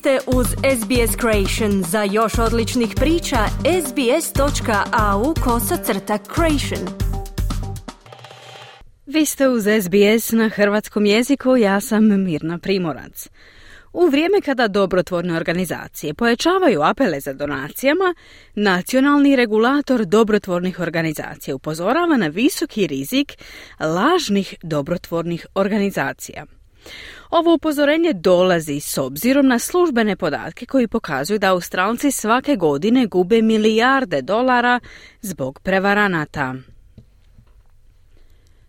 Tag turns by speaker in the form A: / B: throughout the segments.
A: ste uz SBS Creation. Za još odličnih priča, sbs.au kosacrta creation. Vi ste uz SBS na hrvatskom jeziku, ja sam Mirna Primorac. U vrijeme kada dobrotvorne organizacije pojačavaju apele za donacijama, nacionalni regulator dobrotvornih organizacija upozorava na visoki rizik lažnih dobrotvornih organizacija. Ovo upozorenje dolazi s obzirom na službene podatke koji pokazuju da Australci svake godine gube milijarde dolara zbog prevaranata.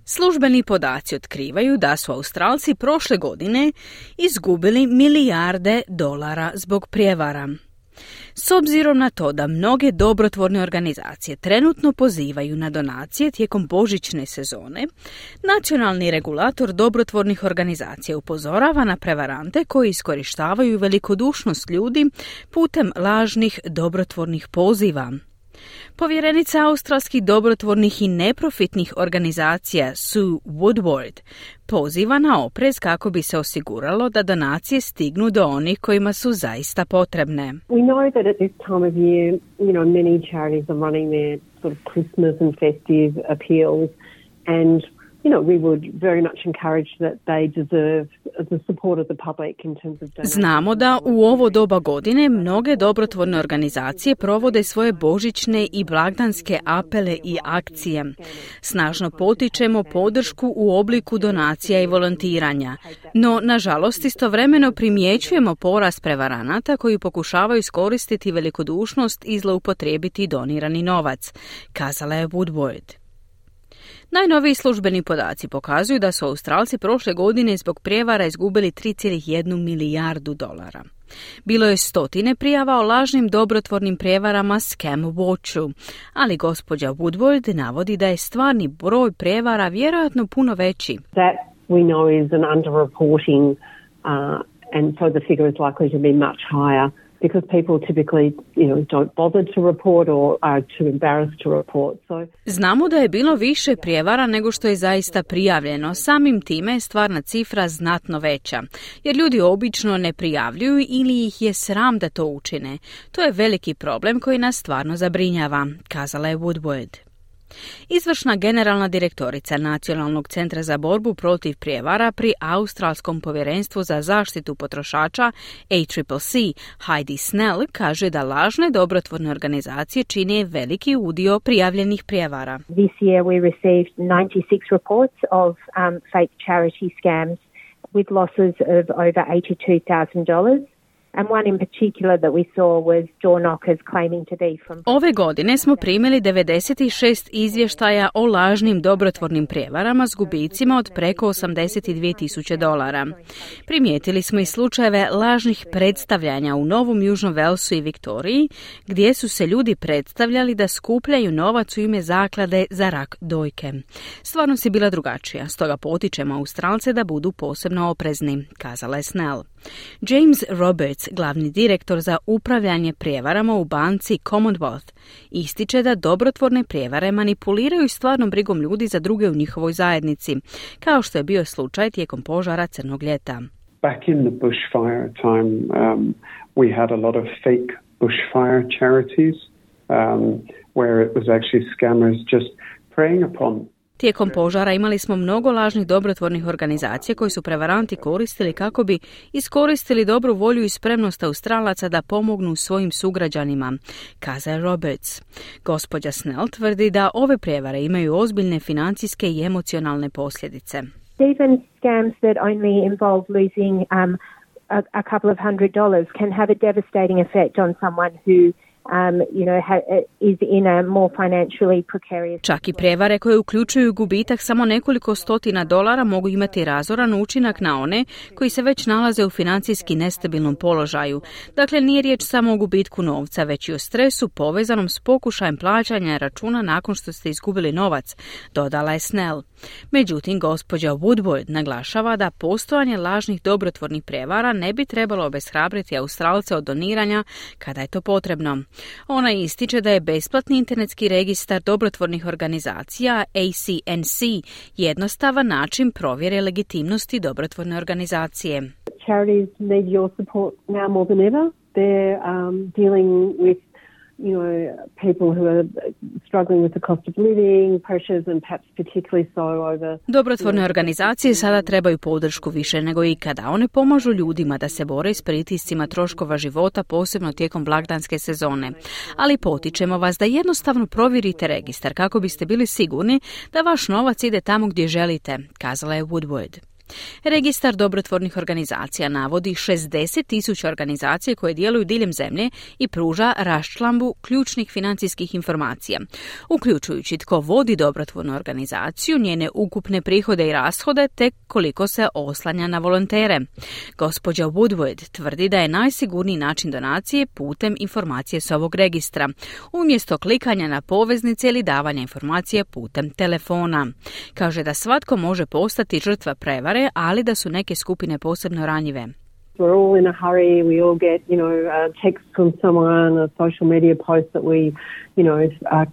A: Službeni podaci otkrivaju da su Australci prošle godine izgubili milijarde dolara zbog prijevara. S obzirom na to da mnoge dobrotvorne organizacije trenutno pozivaju na donacije tijekom božićne sezone, nacionalni regulator dobrotvornih organizacija upozorava na prevarante koji iskorištavaju velikodušnost ljudi putem lažnih dobrotvornih poziva. Povjerenica australskih dobrotvornih i neprofitnih organizacija Sue Woodward poziva na oprez kako bi se osiguralo da donacije stignu do onih kojima su zaista potrebne.
B: And you know, we would very much encourage that they deserve the support of the public in terms of
A: Znamo da u ovo doba godine mnoge dobrotvorne organizacije provode svoje božićne i blagdanske apele i akcije. Snažno potičemo podršku u obliku donacija i volontiranja, no nažalost istovremeno primjećujemo porast prevaranata koji pokušavaju iskoristiti velikodušnost i zloupotrijebiti donirani novac, kazala je Woodward. Najnoviji službeni podaci pokazuju da su Australci prošle godine zbog prijevara izgubili 3,1 milijardu dolara. Bilo je stotine prijava o lažnim dobrotvornim prijevarama Scam Watchu, ali gospođa Woodward navodi da je stvarni broj prijevara vjerojatno puno veći.
B: That we know is an underreporting uh, and so the figure likely to be much higher
A: Znamo da je bilo više prijevara nego što je zaista prijavljeno. Samim time je stvarna cifra znatno veća, jer ljudi obično ne prijavljuju ili ih je sram da to učine. To je veliki problem koji nas stvarno zabrinjava, kazala je Woodward. Izvršna generalna direktorica Nacionalnog centra za borbu protiv prijevara pri Australskom povjerenstvu za zaštitu potrošača ACCC Heidi Snell kaže da lažne dobrotvorne organizacije čine veliki udio prijavljenih prijevara.
C: This year we received 96 reports of um, fake charity scams with losses of over $82,000.
A: Ove godine smo primili 96 izvještaja o lažnim dobrotvornim prijevarama s gubicima od preko 82 tisuće dolara. Primijetili smo i slučajeve lažnih predstavljanja u Novom Južnom Velsu i Viktoriji, gdje su se ljudi predstavljali da skupljaju novac u ime zaklade za rak dojke. Stvarnost je bila drugačija, stoga potičemo Australce da budu posebno oprezni, kazala je Snell. James Roberts, glavni direktor za upravljanje prijevarama u banci Commonwealth, ističe da dobrotvorne prijevare manipuliraju stvarnom brigom ljudi za druge u njihovoj zajednici, kao što je bio slučaj tijekom požara Crnog ljeta.
D: Back in the bushfire time, um, we had a lot of fake bushfire charities um, where it was actually scammers just preying upon
A: Tijekom požara imali smo mnogo lažnih dobrotvornih organizacija koji su prevaranti koristili kako bi iskoristili dobru volju i spremnost Australaca da pomognu svojim sugrađanima, kaza Roberts. Gospođa Snell tvrdi da ove prijevare imaju ozbiljne financijske i emocionalne posljedice.
C: Even scams that only involve losing um, a, a couple of hundred dollars can have a devastating effect on someone who um, you know, ha, is in a more financially precarious
A: Čak i prevare koje uključuju gubitak samo nekoliko stotina dolara mogu imati razoran učinak na one koji se već nalaze u financijski nestabilnom položaju. Dakle, nije riječ samo o gubitku novca, već i o stresu povezanom s pokušajem plaćanja računa nakon što ste izgubili novac, dodala je Snell. Međutim, gospođa Woodward naglašava da postojanje lažnih dobrotvornih prevara ne bi trebalo obeshrabriti Australce od doniranja kada je to potrebno. Ona ističe da je besplatni internetski registar dobrotvornih organizacija ACNC jednostavan način provjere legitimnosti dobrotvorne organizacije.
B: Charities need your support now more than ever. They're um, dealing with you know, people who are struggling with the cost of living pressures and perhaps particularly so over...
A: Dobrotvorne organizacije sada trebaju podršku više nego ikada. One pomažu ljudima da se bore s pritiscima troškova života, posebno tijekom blagdanske sezone. Ali potičemo vas da jednostavno provjerite registar kako biste bili sigurni da vaš novac ide tamo gdje želite, kazala je Woodward. Registar dobrotvornih organizacija navodi 60 tisuća organizacije koje djeluju diljem zemlje i pruža raščlambu ključnih financijskih informacija, uključujući tko vodi dobrotvornu organizaciju, njene ukupne prihode i rashode, te koliko se oslanja na volontere. Gospođa Woodward tvrdi da je najsigurniji način donacije putem informacije s ovog registra, umjesto klikanja na poveznice ili davanja informacije putem telefona. Kaže da svatko može postati žrtva prevare ali da su neke skupine posebno ranjive.
B: We're all in a hurry. We all get, you know, a text from someone, a social media post that we, you know, are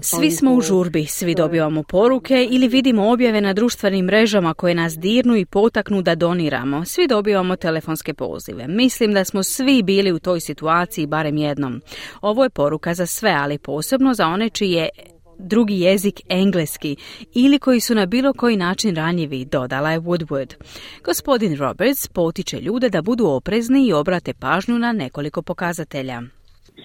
A: svi smo u žurbi, svi dobivamo poruke ili vidimo objave na društvenim mrežama koje nas dirnu i potaknu da doniramo. Svi dobivamo telefonske pozive. Mislim da smo svi bili u toj situaciji barem jednom. Ovo je poruka za sve, ali posebno za one čiji je drugi jezik engleski ili koji su na bilo koji način ranjivi, dodala je Woodward. Gospodin Roberts potiče ljude da budu oprezni i obrate pažnju na nekoliko pokazatelja.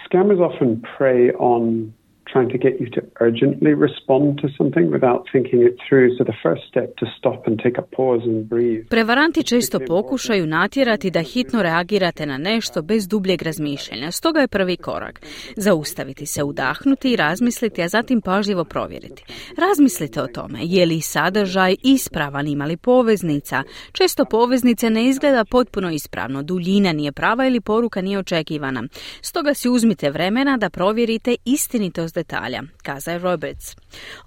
D: Scammers often prey on trying to get you to urgently respond to something without thinking it through. So the first step to stop and take a pause and breathe.
A: Prevaranti često pokušaju natjerati da hitno reagirate na nešto bez dubljeg razmišljanja. Stoga je prvi korak zaustaviti se, udahnuti i razmisliti, a zatim pažljivo provjeriti. Razmislite o tome, je li sadržaj ispravan, ima li poveznica. Često poveznice ne izgleda potpuno ispravno, duljina nije prava ili poruka nije očekivana. Stoga si uzmite vremena da provjerite istinitost detalja, kaza je Roberts.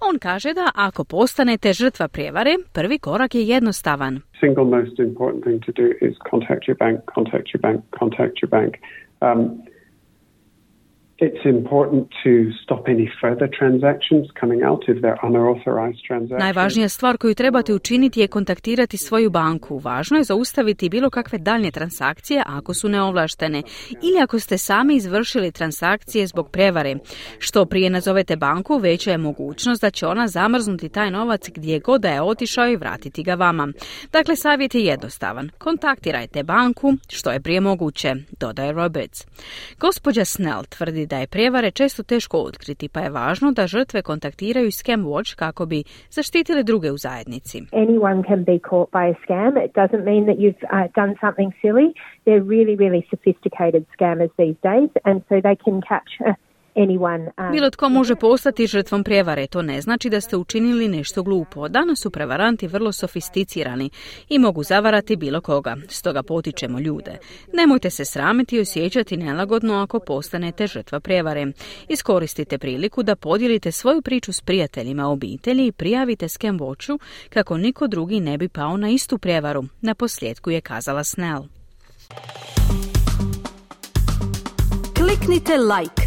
A: On kaže da ako postanete žrtva prijevare, prvi korak je jednostavan.
D: Single most important thing to do is contact your bank, contact your bank, contact your bank. Um, It's important to stop any further transactions coming out if they're unauthorized transactions.
A: Najvažnija stvar koju trebate učiniti je kontaktirati svoju banku. Važno je zaustaviti bilo kakve daljnje transakcije ako su neovlaštene ili ako ste sami izvršili transakcije zbog prevare. Što prije nazovete banku, veća je mogućnost da će ona zamrznuti taj novac gdje god da je otišao i vratiti ga vama. Dakle, savjet je jednostavan. Kontaktirajte banku što je prije moguće, dodaje Roberts. Gospođa Snell tvrdi da je prijevare često teško otkriti, pa je važno da žrtve kontaktiraju Scam Watch kako bi zaštitile druge u zajednici.
C: Anyone can be caught by a scam. It doesn't mean that you've uh, done something silly. They're really, really sophisticated scammers these days, and so they can capture
A: Bilo tko može postati žrtvom prijevare, to ne znači da ste učinili nešto glupo. Danas su prevaranti vrlo sofisticirani i mogu zavarati bilo koga, stoga potičemo ljude. Nemojte se sramiti i osjećati nelagodno ako postanete žrtva prijevare. Iskoristite priliku da podijelite svoju priču s prijateljima obitelji i prijavite Scam Watchu kako niko drugi ne bi pao na istu prijevaru. Na posljedku je kazala Snell.
E: Kliknite like